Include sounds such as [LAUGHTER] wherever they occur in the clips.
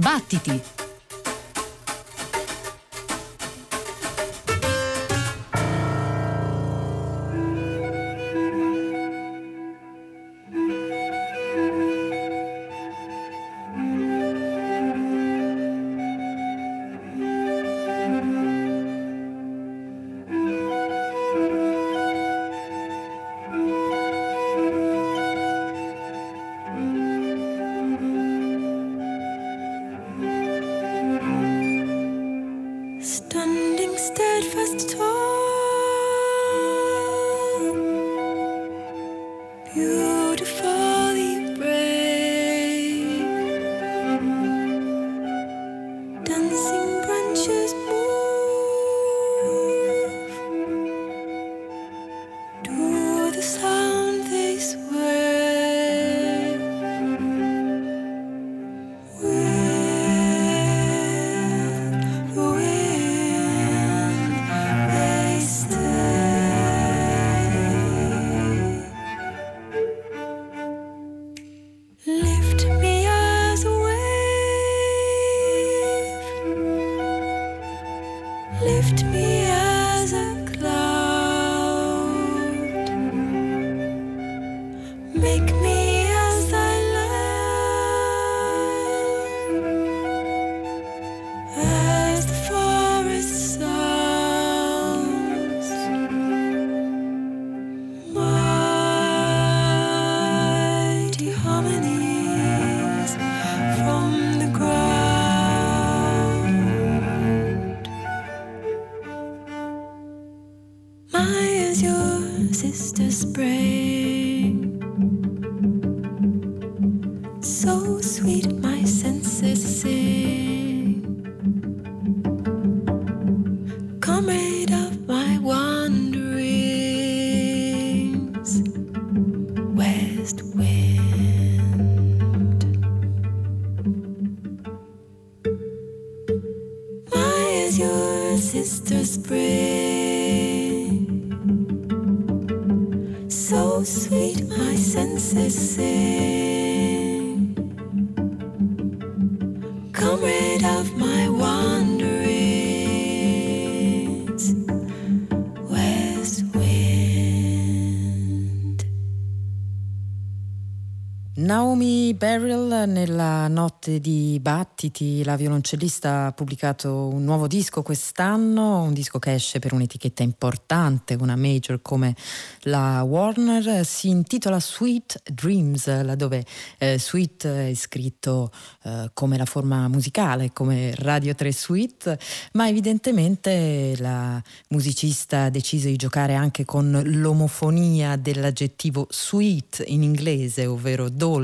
Battiti! Beryl nella notte di battiti, la violoncellista ha pubblicato un nuovo disco quest'anno, un disco che esce per un'etichetta importante, una major come la Warner, si intitola Sweet Dreams, laddove eh, Sweet è scritto eh, come la forma musicale, come Radio 3 Sweet, ma evidentemente la musicista ha deciso di giocare anche con l'omofonia dell'aggettivo sweet in inglese, ovvero dolce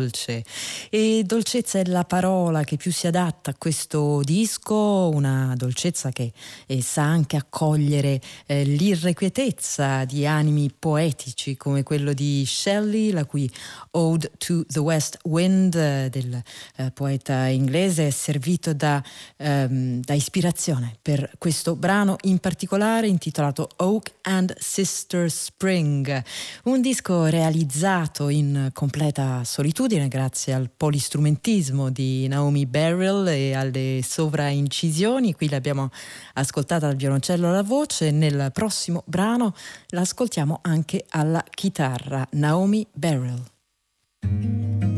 e dolcezza è la parola che più si adatta a questo disco, una dolcezza che eh, sa anche accogliere eh, l'irrequietezza di animi poetici come quello di Shelley, la cui Ode to the West Wind eh, del eh, poeta inglese è servito da, ehm, da ispirazione per questo brano in particolare intitolato Oak and Sister Spring, un disco realizzato in completa solitudine grazie al polistrumentismo di Naomi Beryl e alle sovraincisioni. Qui l'abbiamo ascoltata al violoncello alla voce. Nel prossimo brano l'ascoltiamo anche alla chitarra. Naomi Beryl.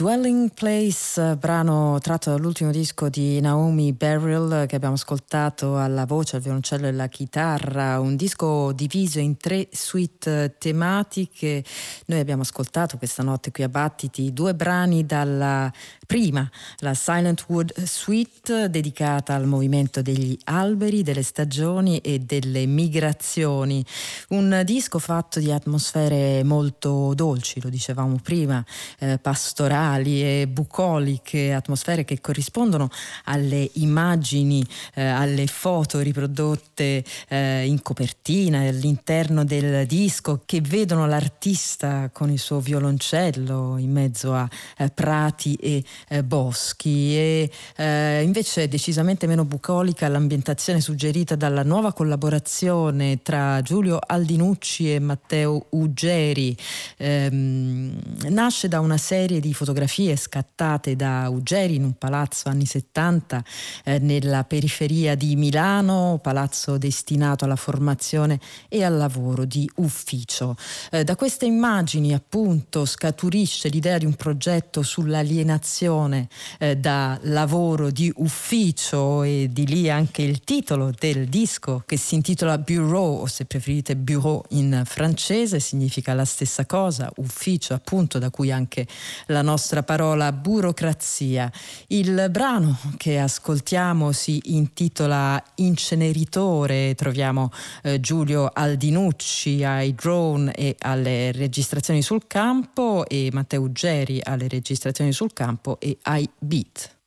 Dwelling Place, brano tratto dall'ultimo disco di Naomi Beryl che abbiamo ascoltato alla voce, al violoncello e alla chitarra, un disco diviso in tre suite tematiche. Noi abbiamo ascoltato questa notte qui a Battiti due brani dalla prima, la Silent Wood Suite dedicata al movimento degli alberi, delle stagioni e delle migrazioni. Un disco fatto di atmosfere molto dolci, lo dicevamo prima, eh, pastorali naturali e bucoliche, atmosfere che corrispondono alle immagini, eh, alle foto riprodotte eh, in copertina all'interno del disco che vedono l'artista con il suo violoncello in mezzo a eh, prati e eh, boschi. E eh, invece decisamente meno bucolica l'ambientazione suggerita dalla nuova collaborazione tra Giulio Aldinucci e Matteo Uggeri. Ehm, nasce da una serie di fotografie scattate da Uggeri in un palazzo anni 70 eh, nella periferia di Milano, palazzo destinato alla formazione e al lavoro di ufficio. Eh, da queste immagini appunto scaturisce l'idea di un progetto sull'alienazione eh, da lavoro di ufficio e di lì anche il titolo del disco che si intitola Bureau o se preferite Bureau in francese significa la stessa cosa, ufficio appunto da cui anche la nostra parola burocrazia. Il brano che ascoltiamo si intitola Inceneritore, troviamo eh, Giulio Aldinucci ai drone e alle registrazioni sul campo e Matteo Uggeri alle registrazioni sul campo e ai beat.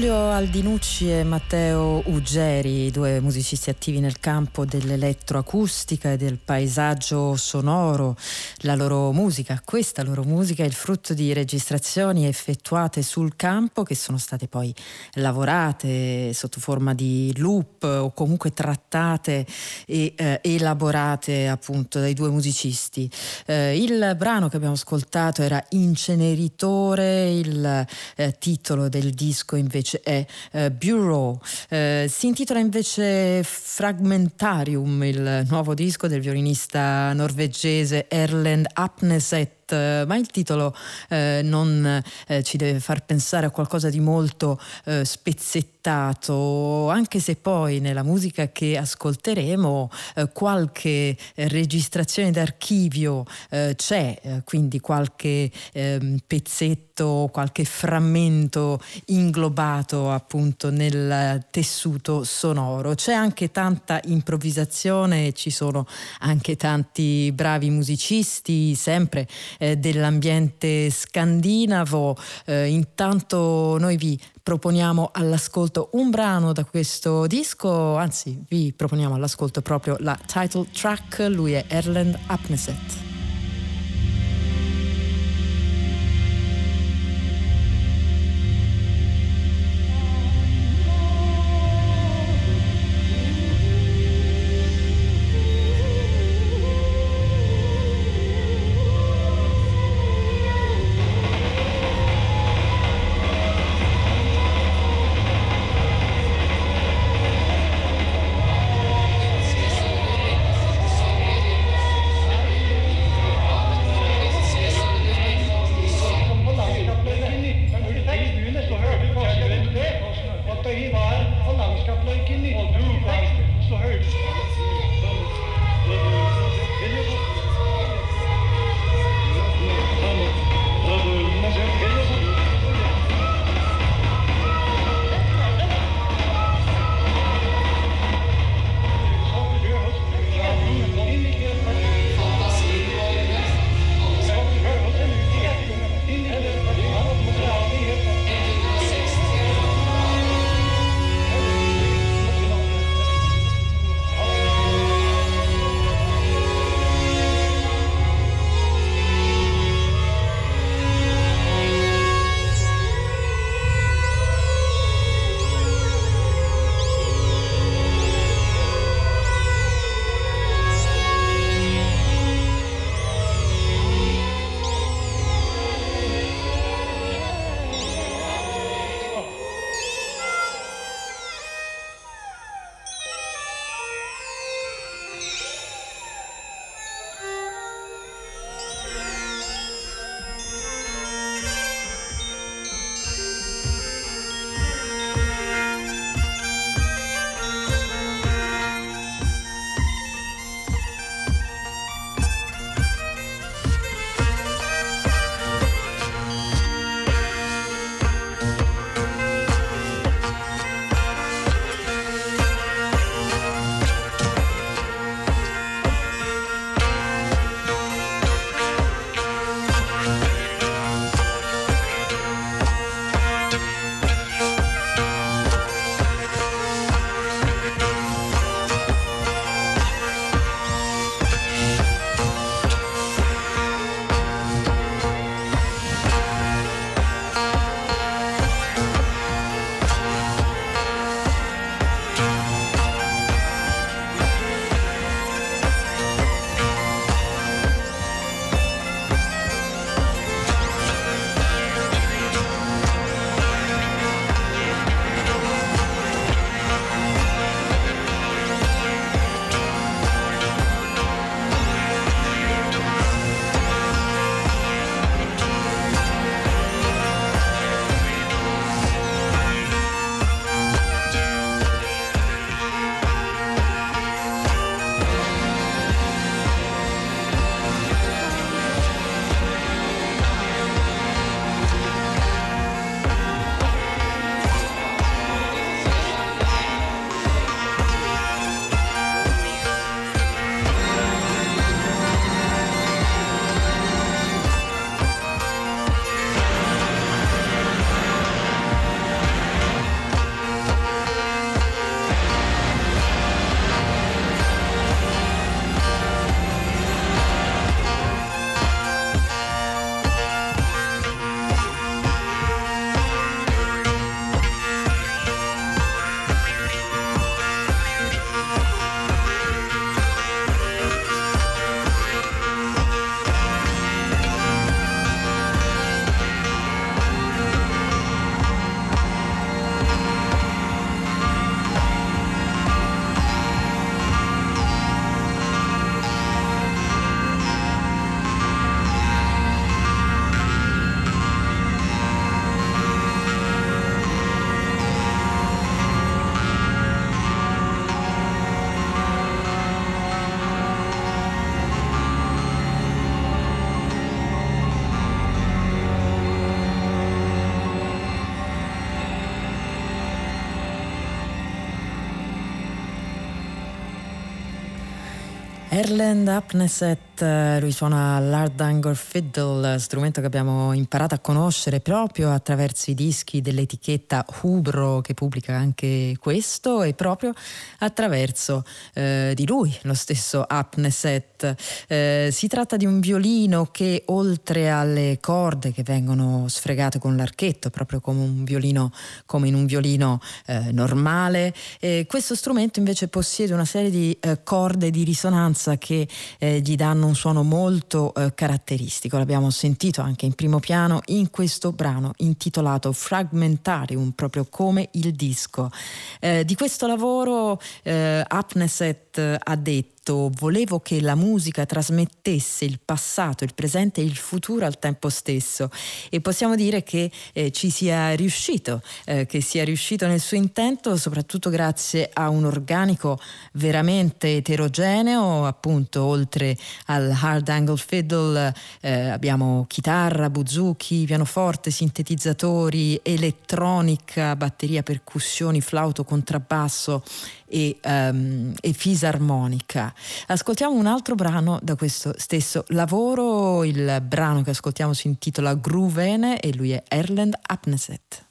Giulio Aldinucci e Matteo Uggeri, due musicisti attivi nel campo dell'elettroacustica e del paesaggio sonoro. La loro musica, questa loro musica è il frutto di registrazioni effettuate sul campo che sono state poi lavorate sotto forma di loop o comunque trattate e eh, elaborate appunto dai due musicisti. Eh, il brano che abbiamo ascoltato era Inceneritore, il eh, titolo del disco invece è uh, Bureau. Uh, si intitola invece Fragmentarium, il nuovo disco del violinista norvegese Erlend Apneset eh, ma il titolo eh, non eh, ci deve far pensare a qualcosa di molto eh, spezzettato, anche se poi nella musica che ascolteremo eh, qualche registrazione d'archivio eh, c'è, quindi qualche ehm, pezzetto, qualche frammento inglobato appunto nel tessuto sonoro. C'è anche tanta improvvisazione, ci sono anche tanti bravi musicisti, sempre eh, dell'ambiente scandinavo. Eh, intanto noi vi proponiamo all'ascolto un brano da questo disco, anzi vi proponiamo all'ascolto proprio la title track, lui è Erland Apneset. Erland Apneset, lui suona l'Hardanger Fiddle, strumento che abbiamo imparato a conoscere proprio attraverso i dischi dell'etichetta Hubro che pubblica anche questo e proprio attraverso eh, di lui, lo stesso Apneset. Eh, si tratta di un violino che oltre alle corde che vengono sfregate con l'archetto, proprio come un violino, come in un violino eh, normale, eh, questo strumento invece possiede una serie di eh, corde di risonanza che eh, gli danno un suono molto eh, caratteristico. L'abbiamo sentito anche in primo piano in questo brano intitolato Fragmentarium, proprio come il disco. Eh, di questo lavoro eh, Apneset ha detto detto volevo che la musica trasmettesse il passato, il presente e il futuro al tempo stesso e possiamo dire che eh, ci sia riuscito, eh, che sia riuscito nel suo intento soprattutto grazie a un organico veramente eterogeneo, appunto oltre al hard angle fiddle eh, abbiamo chitarra, buzuki, pianoforte, sintetizzatori, elettronica, batteria, percussioni, flauto, contrabbasso e, um, e fisarmonica. Ascoltiamo un altro brano da questo stesso lavoro, il brano che ascoltiamo si intitola Groovene e lui è Erland Apneset.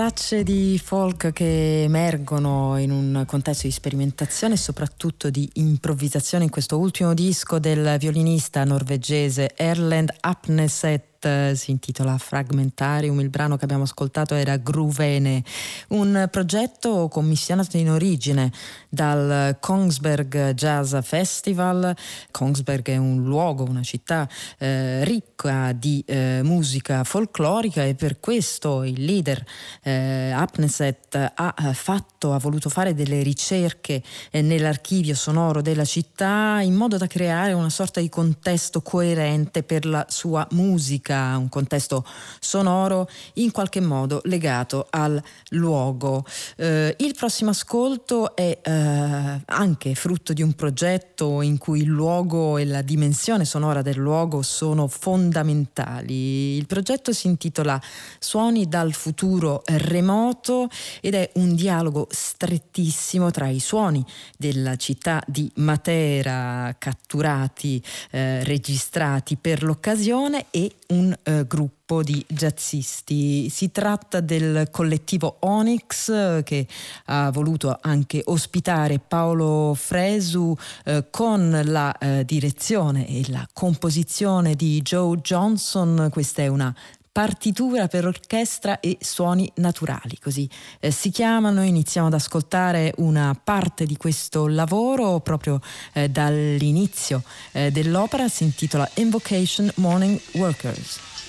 Tracce di folk che emergono in un contesto di sperimentazione e soprattutto di improvvisazione. In questo ultimo disco del violinista norvegese Erlend Apneset eh, si intitola Fragmentarium, il brano che abbiamo ascoltato era Gruvene, un progetto commissionato in origine dal Kongsberg Jazz Festival. Kongsberg è un luogo, una città eh, ricca di eh, musica folclorica e per questo il leader eh, Apneset ha fatto, ha voluto fare delle ricerche eh, nell'archivio sonoro della città in modo da creare una sorta di contesto coerente per la sua musica musica, un contesto sonoro in qualche modo legato al luogo. Eh, il prossimo ascolto è eh, anche frutto di un progetto in cui il luogo e la dimensione sonora del luogo sono fondamentali. Il progetto si intitola Suoni dal futuro remoto ed è un dialogo strettissimo tra i suoni della città di Matera catturati, eh, registrati per l'occasione e un eh, gruppo di jazzisti. Si tratta del collettivo Onyx eh, che ha voluto anche ospitare Paolo Fresu eh, con la eh, direzione e la composizione di Joe Johnson. Questa è una partitura per orchestra e suoni naturali, così eh, si chiamano. Iniziamo ad ascoltare una parte di questo lavoro proprio eh, dall'inizio eh, dell'opera, si intitola Invocation Morning Workers.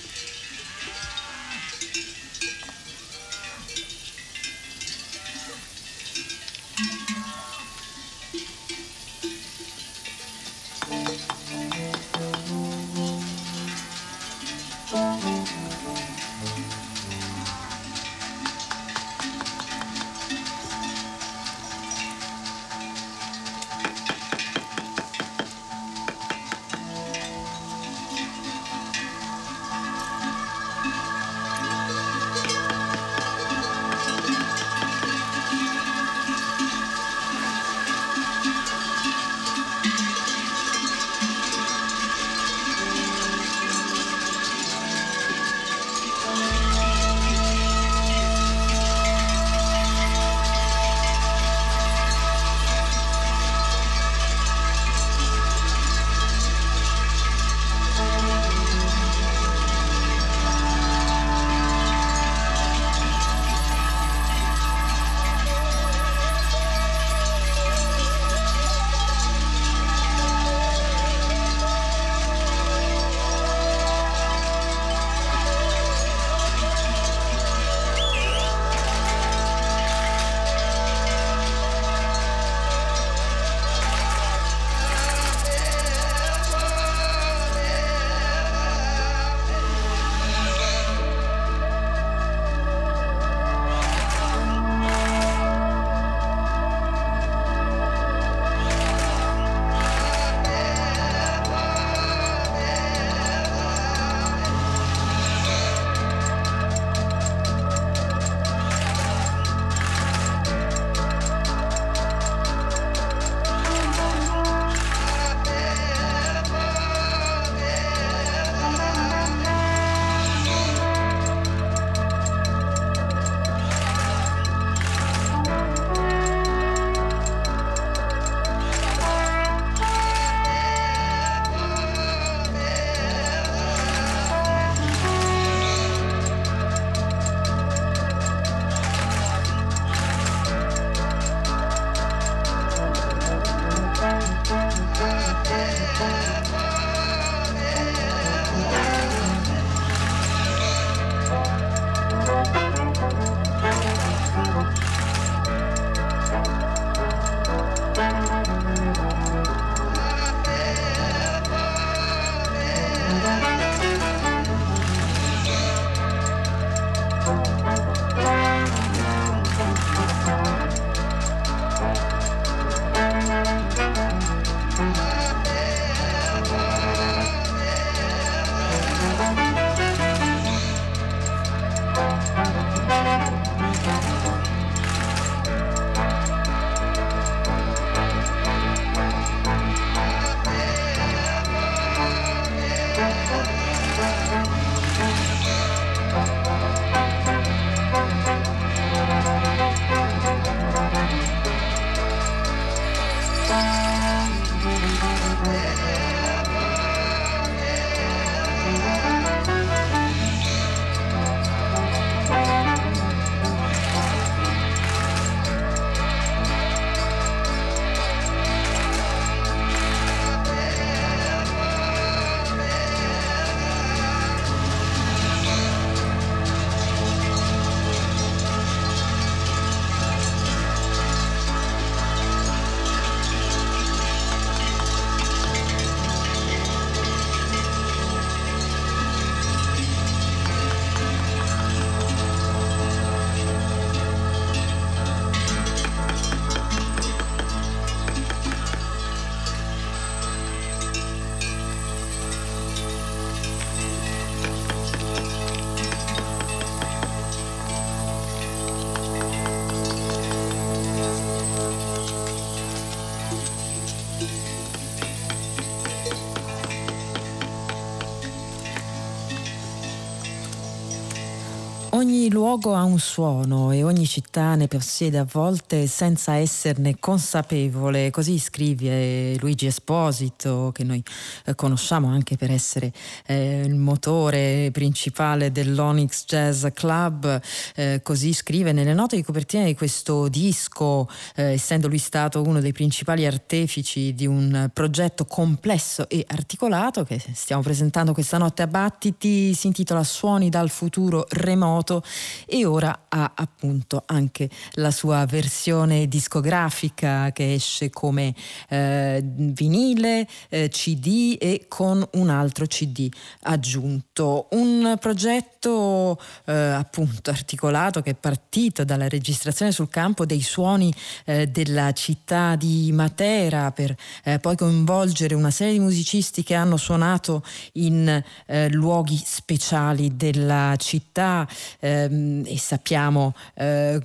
Ogni luogo ha un suono e ogni città ne possiede a volte senza esserne consapevole, così scrive Luigi Esposito, che noi eh, conosciamo anche per essere eh, il motore principale dell'Onyx Jazz Club, eh, così scrive nelle note di copertina di questo disco, eh, essendo lui stato uno dei principali artefici di un progetto complesso e articolato che stiamo presentando questa notte a Battiti, si intitola Suoni dal futuro remoto passato e ora ha appunto anche la sua versione discografica che esce come eh, vinile, eh, CD e con un altro CD aggiunto. Un progetto eh, appunto articolato che è partito dalla registrazione sul campo dei suoni eh, della città di Matera per eh, poi coinvolgere una serie di musicisti che hanno suonato in eh, luoghi speciali della città, ehm, e sappiamo eh,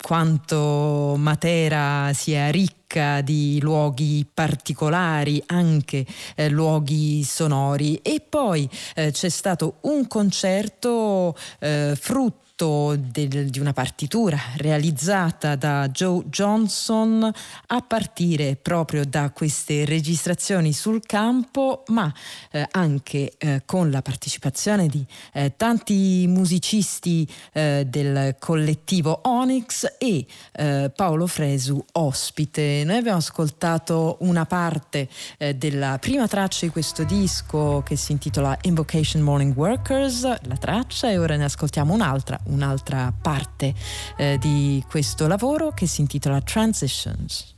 quanto Matera sia ricca di luoghi particolari, anche eh, luoghi sonori. E poi eh, c'è stato un concerto eh, frutto frutto del, di una partitura realizzata da Joe Johnson a partire proprio da queste registrazioni sul campo, ma eh, anche eh, con la partecipazione di eh, tanti musicisti eh, del collettivo Onyx e eh, Paolo Fresu ospite. Noi abbiamo ascoltato una parte eh, della prima traccia di questo disco che si intitola Invocation Morning Workers, la traccia, e ora ne ascoltiamo un'altra, un'altra parte eh, di questo lavoro che si intitola Transitions.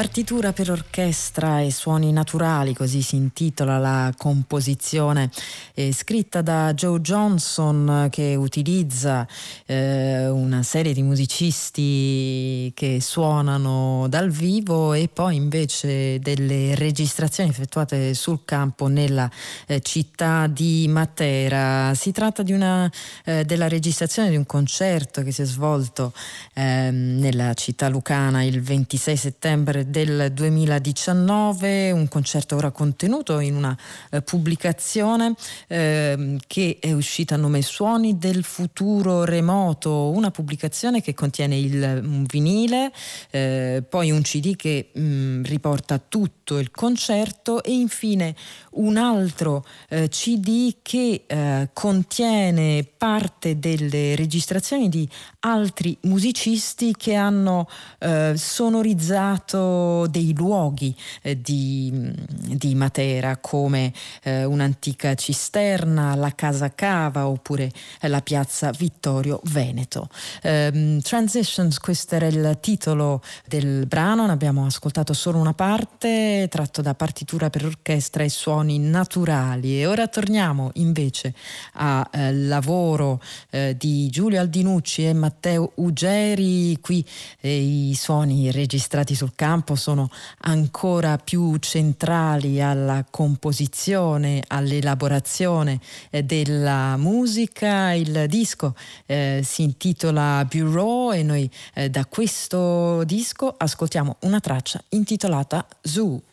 Partitura per orchestra e suoni naturali, così si intitola la composizione eh, scritta da Joe Johnson che utilizza eh, una serie di musicisti che suonano dal vivo e poi invece delle registrazioni effettuate sul campo nella eh, città di Matera. Si tratta una, eh, della registrazione di un concerto che si è svolto ehm, nella città lucana il 26 settembre del 2019, un concerto ora contenuto in una eh, pubblicazione eh, che è uscita a nome Suoni del futuro remoto, una pubblicazione che contiene il, un vinile, eh, poi un CD che mh, mm, riporta tutto il concerto e infine un altro eh, CD che eh, contiene parte delle registrazioni di altri musicisti che hanno eh, sonorizzato dei luoghi eh, di, di, Matera come eh, un'antica cisterna, la Casa Cava oppure eh, la piazza Vittorio Veneto. Ehm, Transitions, questo era il titolo del brano, ne abbiamo ascoltato solo una parte, tratto da partitura per orchestra e suoni naturali. E ora torniamo invece al eh, lavoro eh, di Giulio Aldinucci e Matteo Ugeri. Qui eh, i suoni registrati sul campo sono ancora più centrali alla composizione, all'elaborazione eh, della musica. Il disco eh, si intitola Bureau e noi eh, da questo disco ascoltiamo una traccia intitolata Zoo.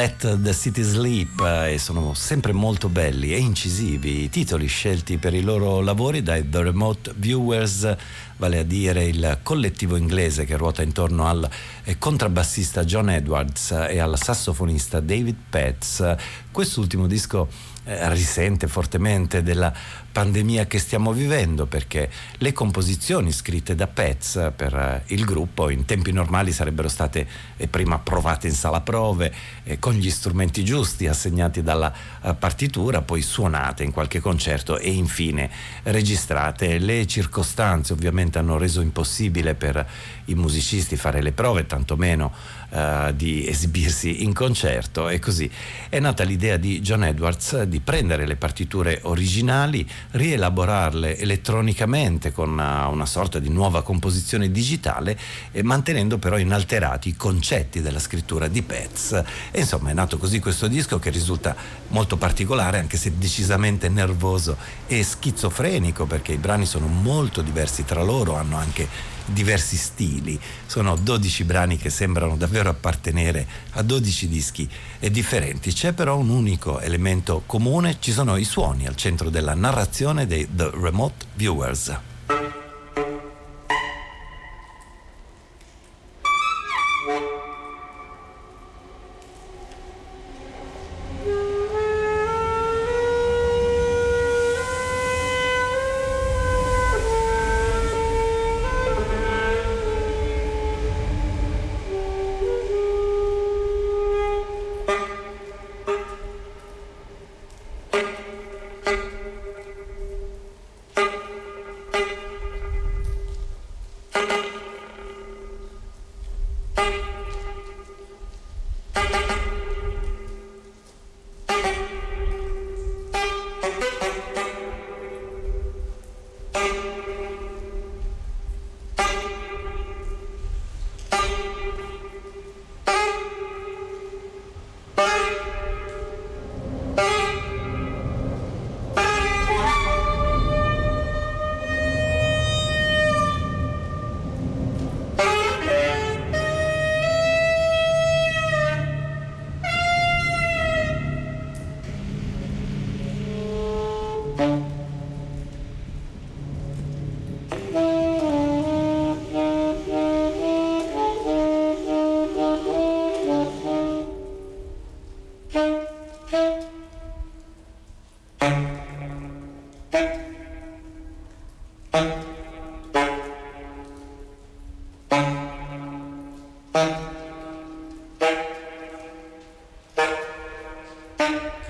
Let the City Sleep e sono sempre molto belli e incisivi i titoli scelti per i loro lavori dai The Remote Viewers, vale a dire il collettivo inglese che ruota intorno al eh, contrabbassista John Edwards e al sassofonista David Petz. Quest'ultimo disco eh, risente fortemente della pandemia che stiamo vivendo perché le composizioni scritte da Pets per eh, il gruppo in tempi normali sarebbero state eh, prima provate in sala prove eh, con gli strumenti giusti assegnati dalla eh, partitura, poi suonate in qualche concerto e infine registrate. Le circostanze ovviamente hanno reso impossibile per i musicisti fare le prove, tantomeno uh, di esibirsi in concerto e così è nata l'idea di John Edwards di prendere le partiture originali, rielaborarle elettronicamente con una, una sorta di nuova composizione digitale e mantenendo però inalterati i concetti della scrittura di Pets. E insomma è nato così questo disco che risulta molto particolare anche se decisamente nervoso e schizofrenico perché i brani sono molto diversi tra loro, hanno anche diversi stili. Sono 12 brani che sembrano davvero appartenere a 12 dischi differenti. C'è però un unico elemento comune, ci sono i suoni al centro della narrazione dei The Remote Viewers. Bye.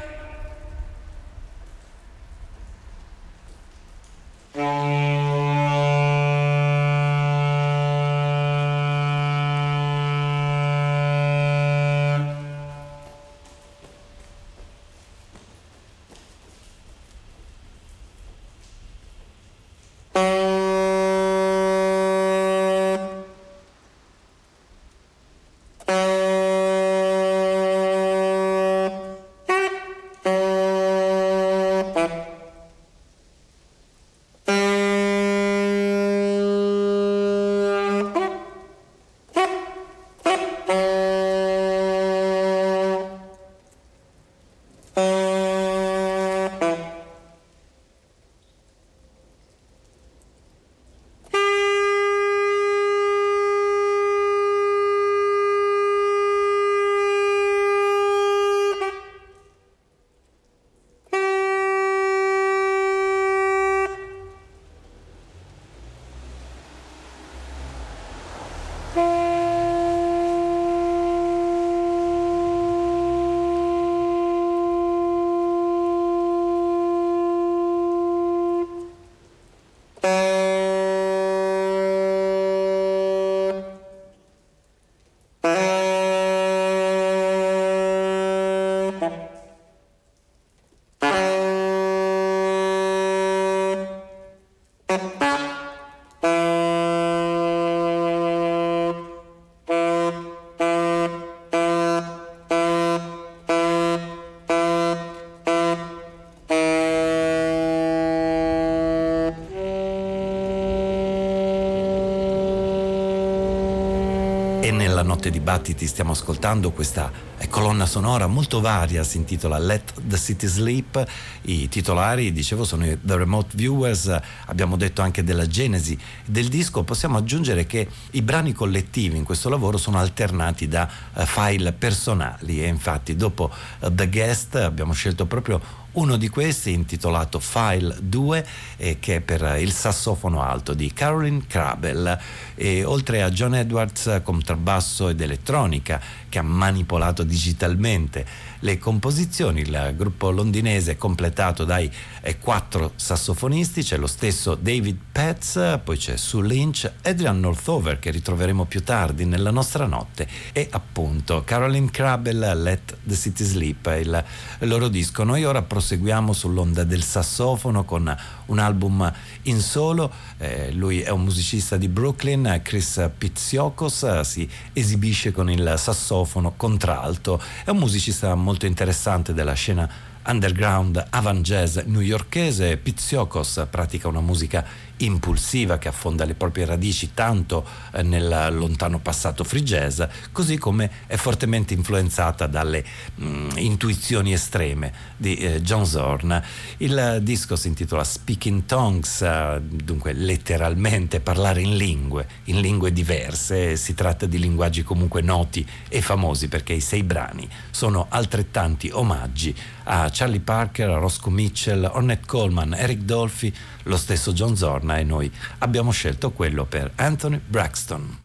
Nella notte di battiti stiamo ascoltando questa colonna sonora molto varia, si intitola Let the City Sleep. I titolari, dicevo, sono i The Remote Viewers, abbiamo detto anche della genesi del disco. Possiamo aggiungere che i brani collettivi in questo lavoro sono alternati da uh, file personali e infatti dopo uh, The Guest abbiamo scelto proprio uno di questi intitolato File 2 eh, che è per il sassofono alto di Caroline Crabel e oltre a John Edwards contrabbasso ed elettronica che ha manipolato digitalmente le composizioni. Il gruppo londinese è completato dai eh, quattro sassofonisti, c'è lo stesso David Petz, poi c'è Sue Lynch, Adrian Northover che ritroveremo più tardi nella nostra notte e appunto Caroline Crabel Let the City Sleep, il loro disco. Noi ora proseguiamo sull'onda del sassofono con un album in solo, eh, lui è un musicista di Brooklyn, Chris Pizziokos, si esibisce con il sassofono contralto, è un musicista molto interessante della scena underground avant jazz newyorkese, Pizziokos pratica una musica impulsiva che affonda le proprie radici tanto eh, nel lontano passato jazz, così come è fortemente influenzata dalle mh, mm, intuizioni estreme di eh, John Zorn. Il disco si intitola Speaking Tongues, eh, dunque letteralmente parlare in lingue, in lingue diverse, si tratta di linguaggi comunque noti e famosi perché i sei brani sono altrettanti omaggi a Charlie Parker, a Roscoe Mitchell, Ornette Coleman, Eric Dolphy, lo stesso John ma è noi. Abbiamo scelto quello per Anthony Braxton.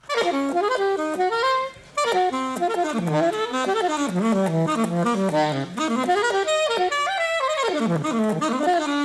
Thank [LAUGHS]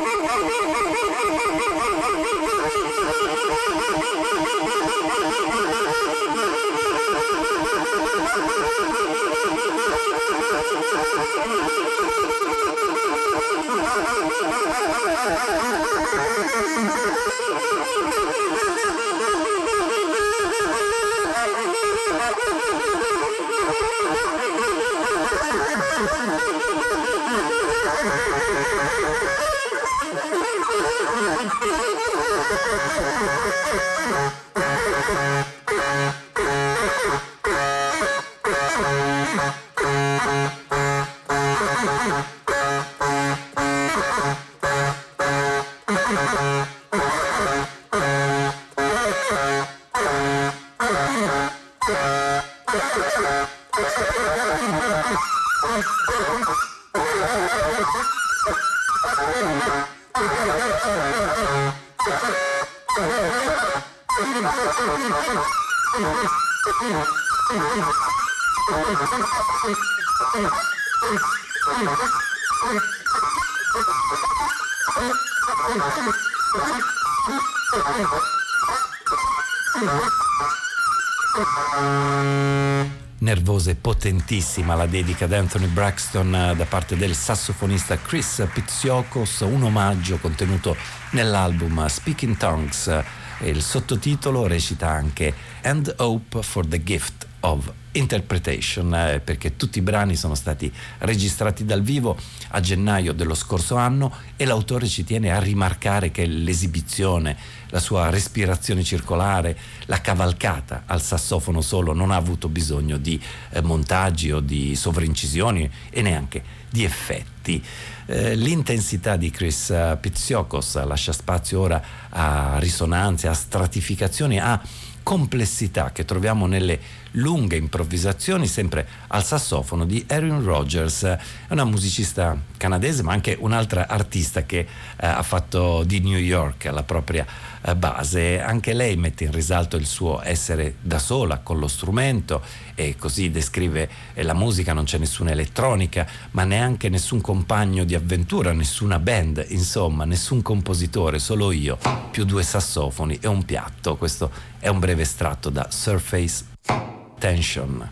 potentissima la dedica di Anthony Braxton eh, da parte del sassofonista Chris Pizziocos, un omaggio contenuto nell'album Speaking Tongues. Il sottotitolo recita anche And Hope for the Gift of Interpretation eh, perché tutti i brani sono stati registrati dal vivo a gennaio dello scorso anno e l'autore ci tiene a rimarcare che l'esibizione, la sua respirazione circolare, la cavalcata al sassofono solo non ha avuto bisogno di eh, montaggi o di sovraincisioni e neanche di effetti. Eh, l'intensità di Chris eh, Pizziokos lascia spazio ora a risonanze, a stratificazioni, a complessità che troviamo nelle lunghe improvvisazioni sempre al sassofono di Erin Rogers, una musicista canadese ma anche un'altra artista che eh, ha fatto di New York la propria eh, base. Anche lei mette in risalto il suo essere da sola con lo strumento e così descrive eh, la musica, non c'è nessuna elettronica ma neanche nessun compagno di avventura, nessuna band, insomma nessun compositore, solo io, più due sassofoni e un piatto. Questo è un breve estratto da Surface Tension.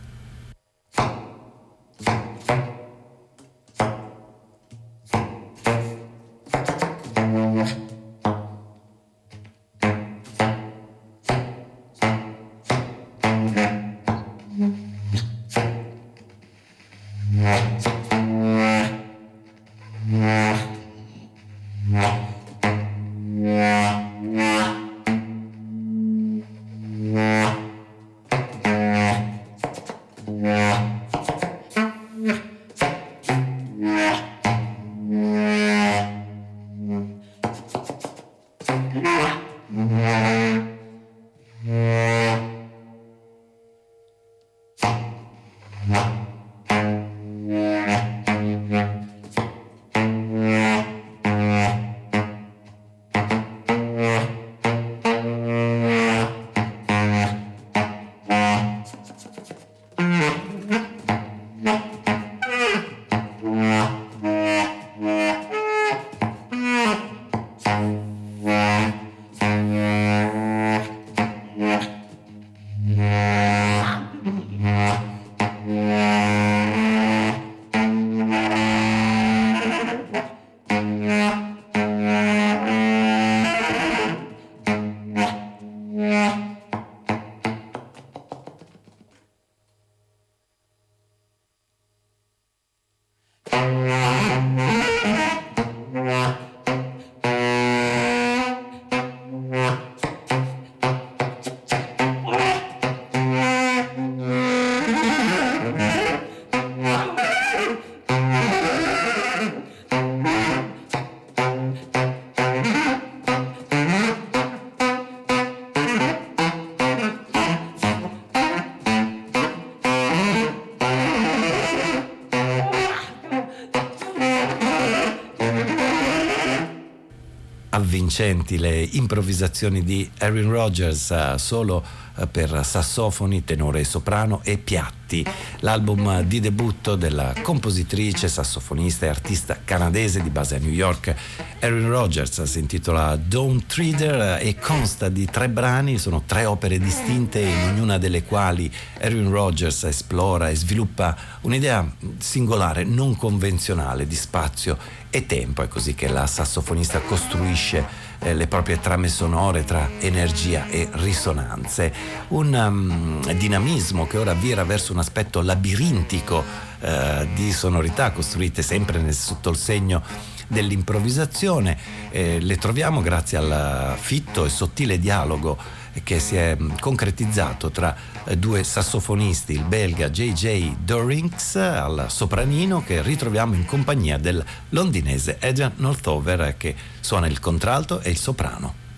Avvincenti le improvvisazioni di Erin Rogers eh, solo eh, per sassofoni, tenore soprano e piatti. L'album di debutto della compositrice, sassofonista e artista canadese di base a New York, Erin Rogers, si intitola Don't Treader e consta di tre brani, sono tre opere distinte in ognuna delle quali Erin Rogers esplora e sviluppa un'idea singolare, non convenzionale di spazio e tempo. È così che la sassofonista costruisce eh, le proprie trame sonore tra energia e risonanze. Un um, dinamismo che ora vira verso un aspetto labirintico eh, di sonorità costruite sempre nel, sotto il segno dell'improvvisazione. Eh, le troviamo grazie al fitto e sottile dialogo che si è mm, concretizzato tra eh, due sassofonisti, il belga JJ Dorinks al sopranino che ritroviamo in compagnia del londinese Adrian Northover che suona il contralto e il soprano.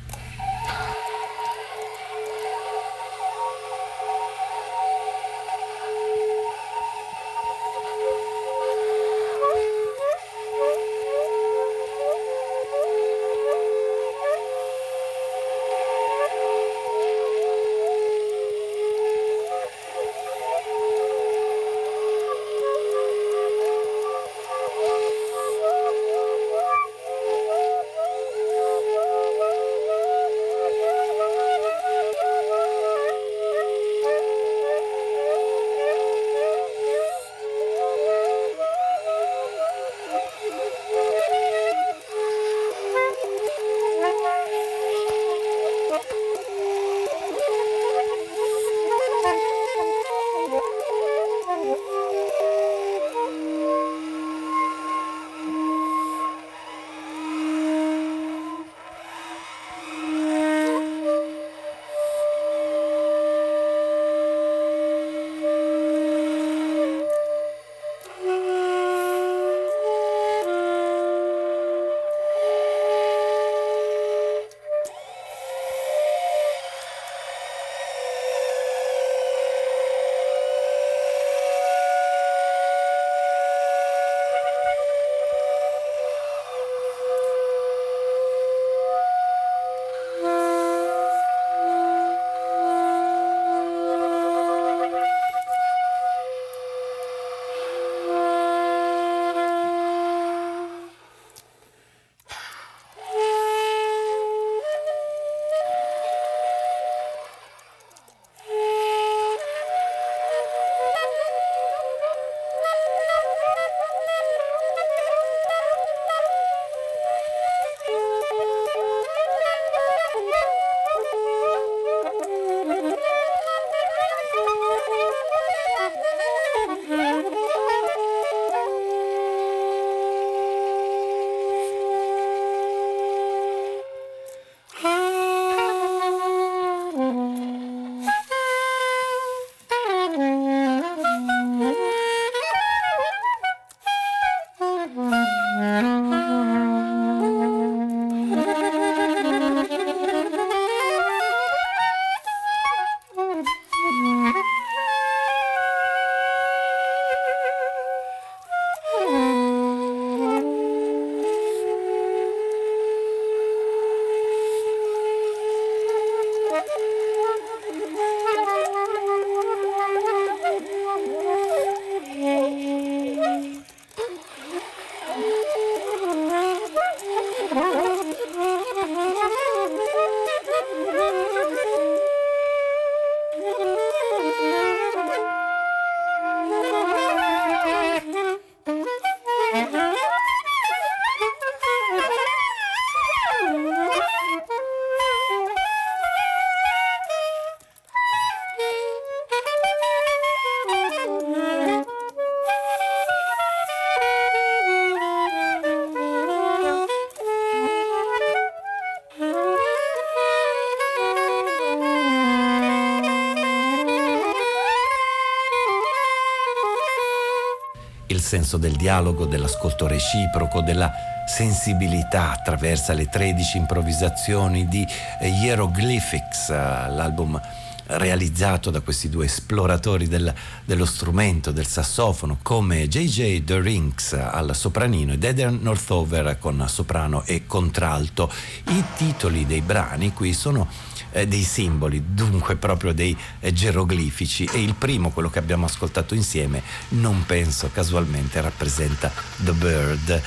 Senso del dialogo, dell'ascolto reciproco, della sensibilità attraversa le 13 improvvisazioni di Hieroglyphics, l'album realizzato da questi due esploratori del, dello strumento, del sassofono, come J.J. The Rinks al sopranino ed Eden Northover con soprano e contralto. I titoli dei brani qui sono eh, dei simboli, dunque proprio dei eh, geroglifici e il primo, quello che abbiamo ascoltato insieme, non penso casualmente rappresenta The Bird.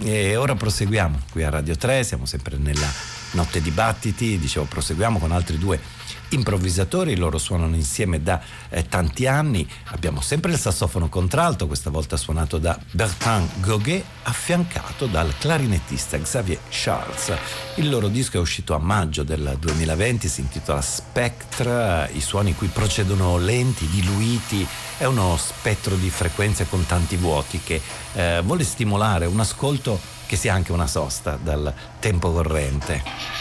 E ora proseguiamo qui a Radio 3, siamo sempre nella notte dibattiti, dicevo proseguiamo con altri due improvvisatori, loro suonano insieme da eh, tanti anni, abbiamo sempre il sassofono contralto, questa volta suonato da Bertrand Goguet, affiancato dal clarinettista Xavier Charles. Il loro disco è uscito a maggio del 2020, si intitola Spectre, i suoni qui procedono lenti, diluiti, è uno spettro di frequenze con tanti vuoti che eh, vuole stimolare un ascolto che sia anche una sosta dal tempo corrente.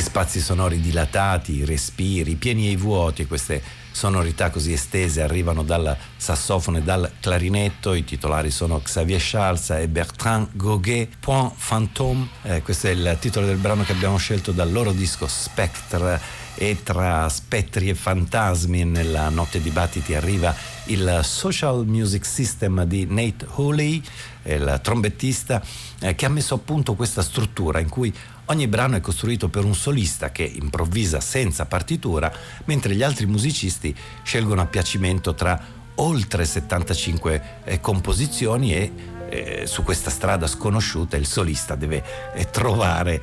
Gli spazi sonori dilatati, i respiri, pieni e vuoti, queste sonorità così estese arrivano dal sassofono e dal clarinetto, i titolari sono Xavier Charles e Bertrand Goguet, Point Fantôme, eh, questo è il titolo del brano che abbiamo scelto dal loro disco Spectre e tra spettri e fantasmi nella notte di battiti arriva il Social Music System di Nate Hooley, il trombettista, eh, che ha messo a punto questa struttura in cui Ogni brano è costruito per un solista che improvvisa senza partitura, mentre gli altri musicisti scelgono a piacimento tra oltre 75 eh, composizioni e eh, su questa strada sconosciuta il solista deve eh, trovare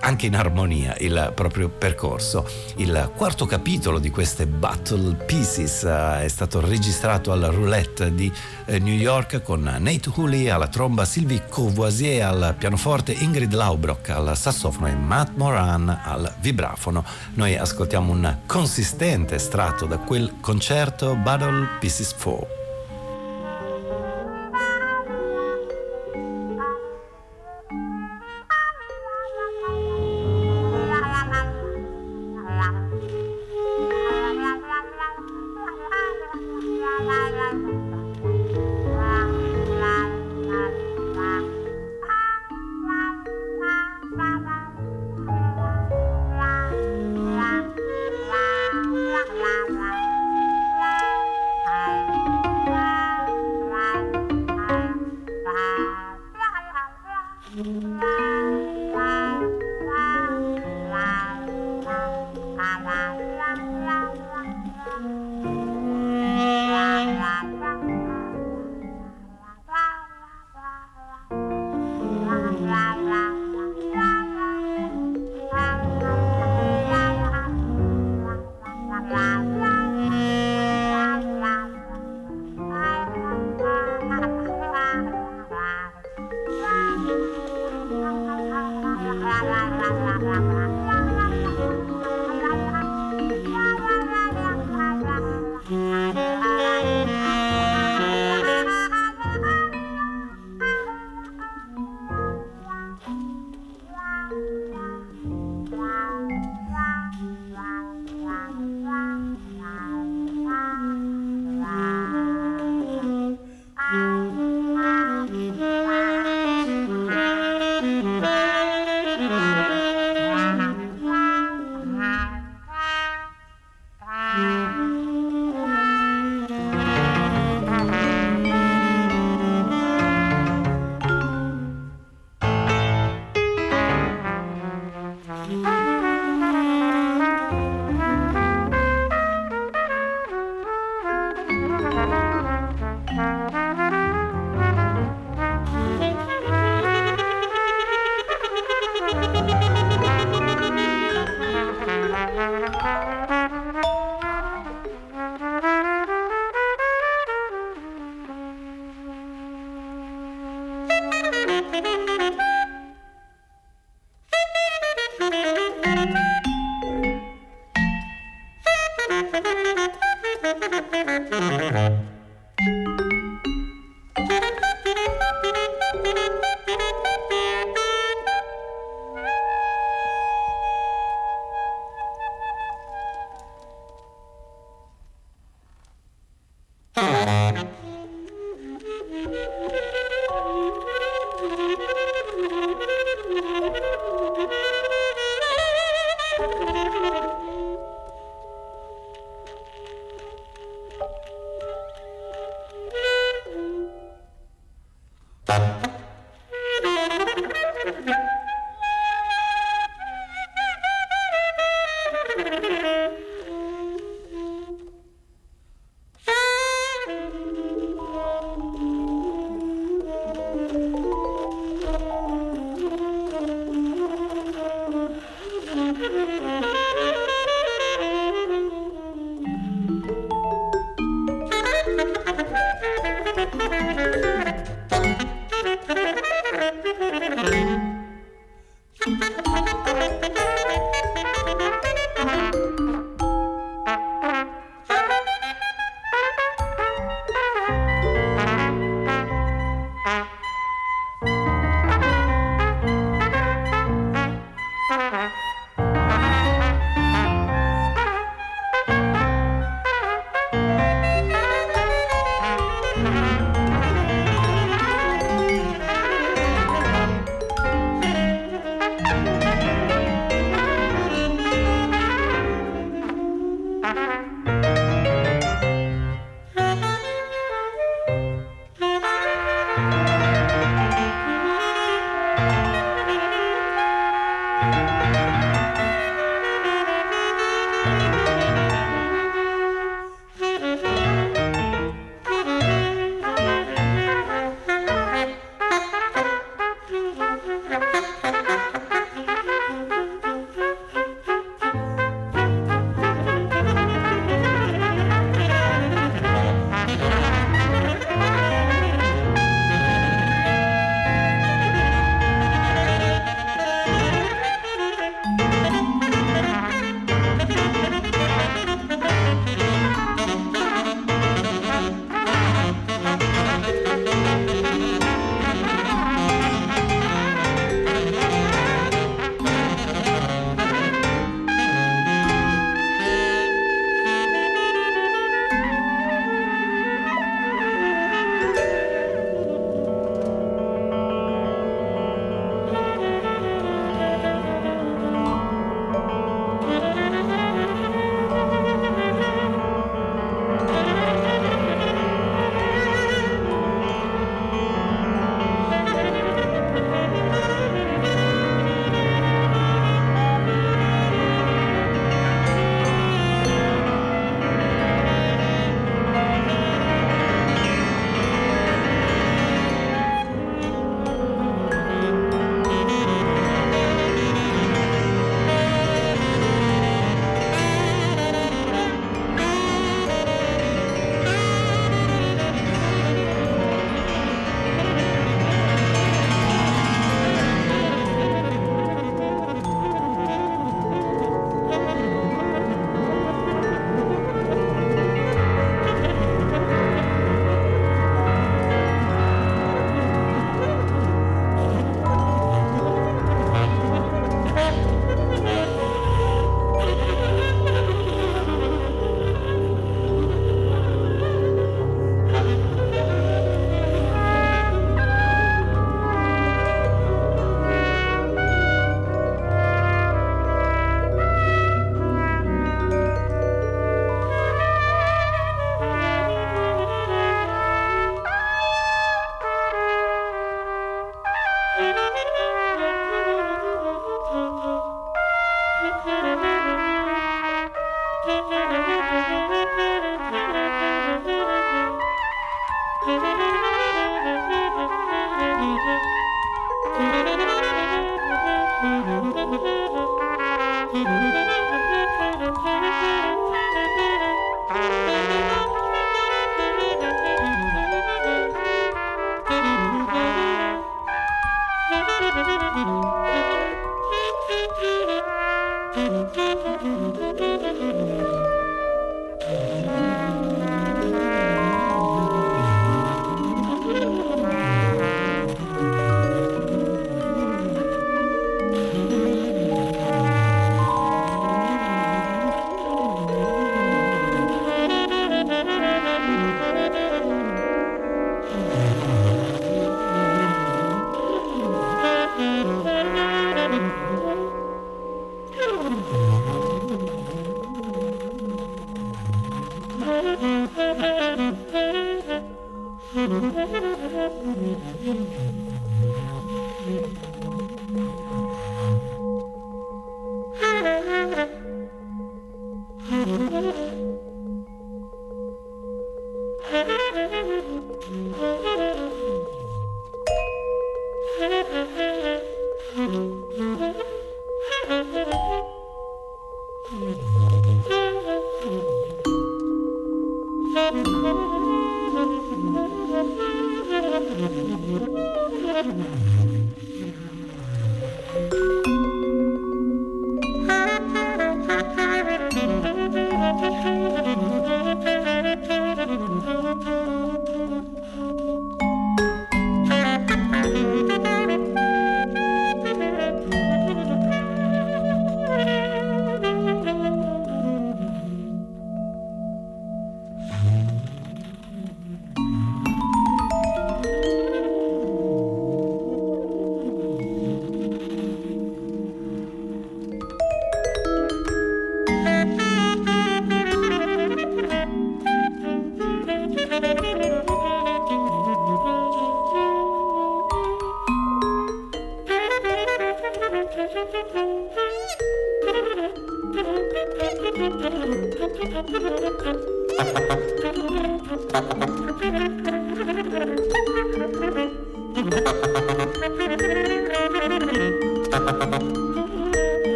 anche in armonia il proprio percorso. Il quarto capitolo di queste Battle Pieces uh, è stato registrato al Roulette di uh, New York con Nate Hooley alla tromba, Sylvie Courvoisier al pianoforte, Ingrid Laubrock al sassofono e Matt Moran al vibrafono. Noi ascoltiamo un consistente estratto da quel concerto Battle Pieces 4.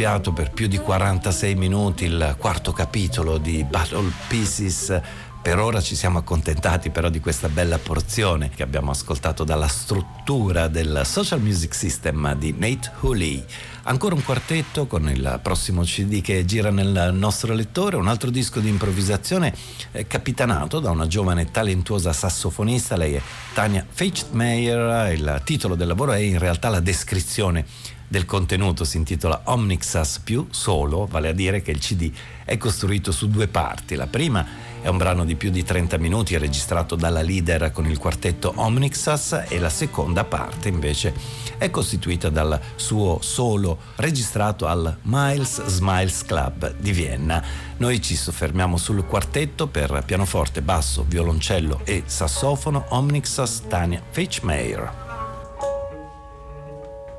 Fiato per più di 46 minuti il quarto capitolo di Battle Pieces. Per ora ci siamo accontentati però di questa bella porzione che abbiamo ascoltato dalla struttura del Social Music System di Nate Hooley. Ancora un quartetto con il prossimo CD che gira nel nostro lettore, un altro disco di improvvisazione eh, capitanato da una giovane talentuosa sassofonista, lei è Tania Feichtmeier, il titolo del lavoro è in realtà la descrizione del contenuto si intitola Omnixas più solo, vale a dire che il CD è costruito su due parti. La prima è un brano di più di 30 minuti registrato dalla leader con il quartetto Omnixas e la seconda parte invece è costituita dal suo solo registrato al Miles Smiles Club di Vienna. Noi ci soffermiamo sul quartetto per pianoforte, basso, violoncello e sassofono Omnixas Tania Fitchmeyer.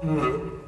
Mm.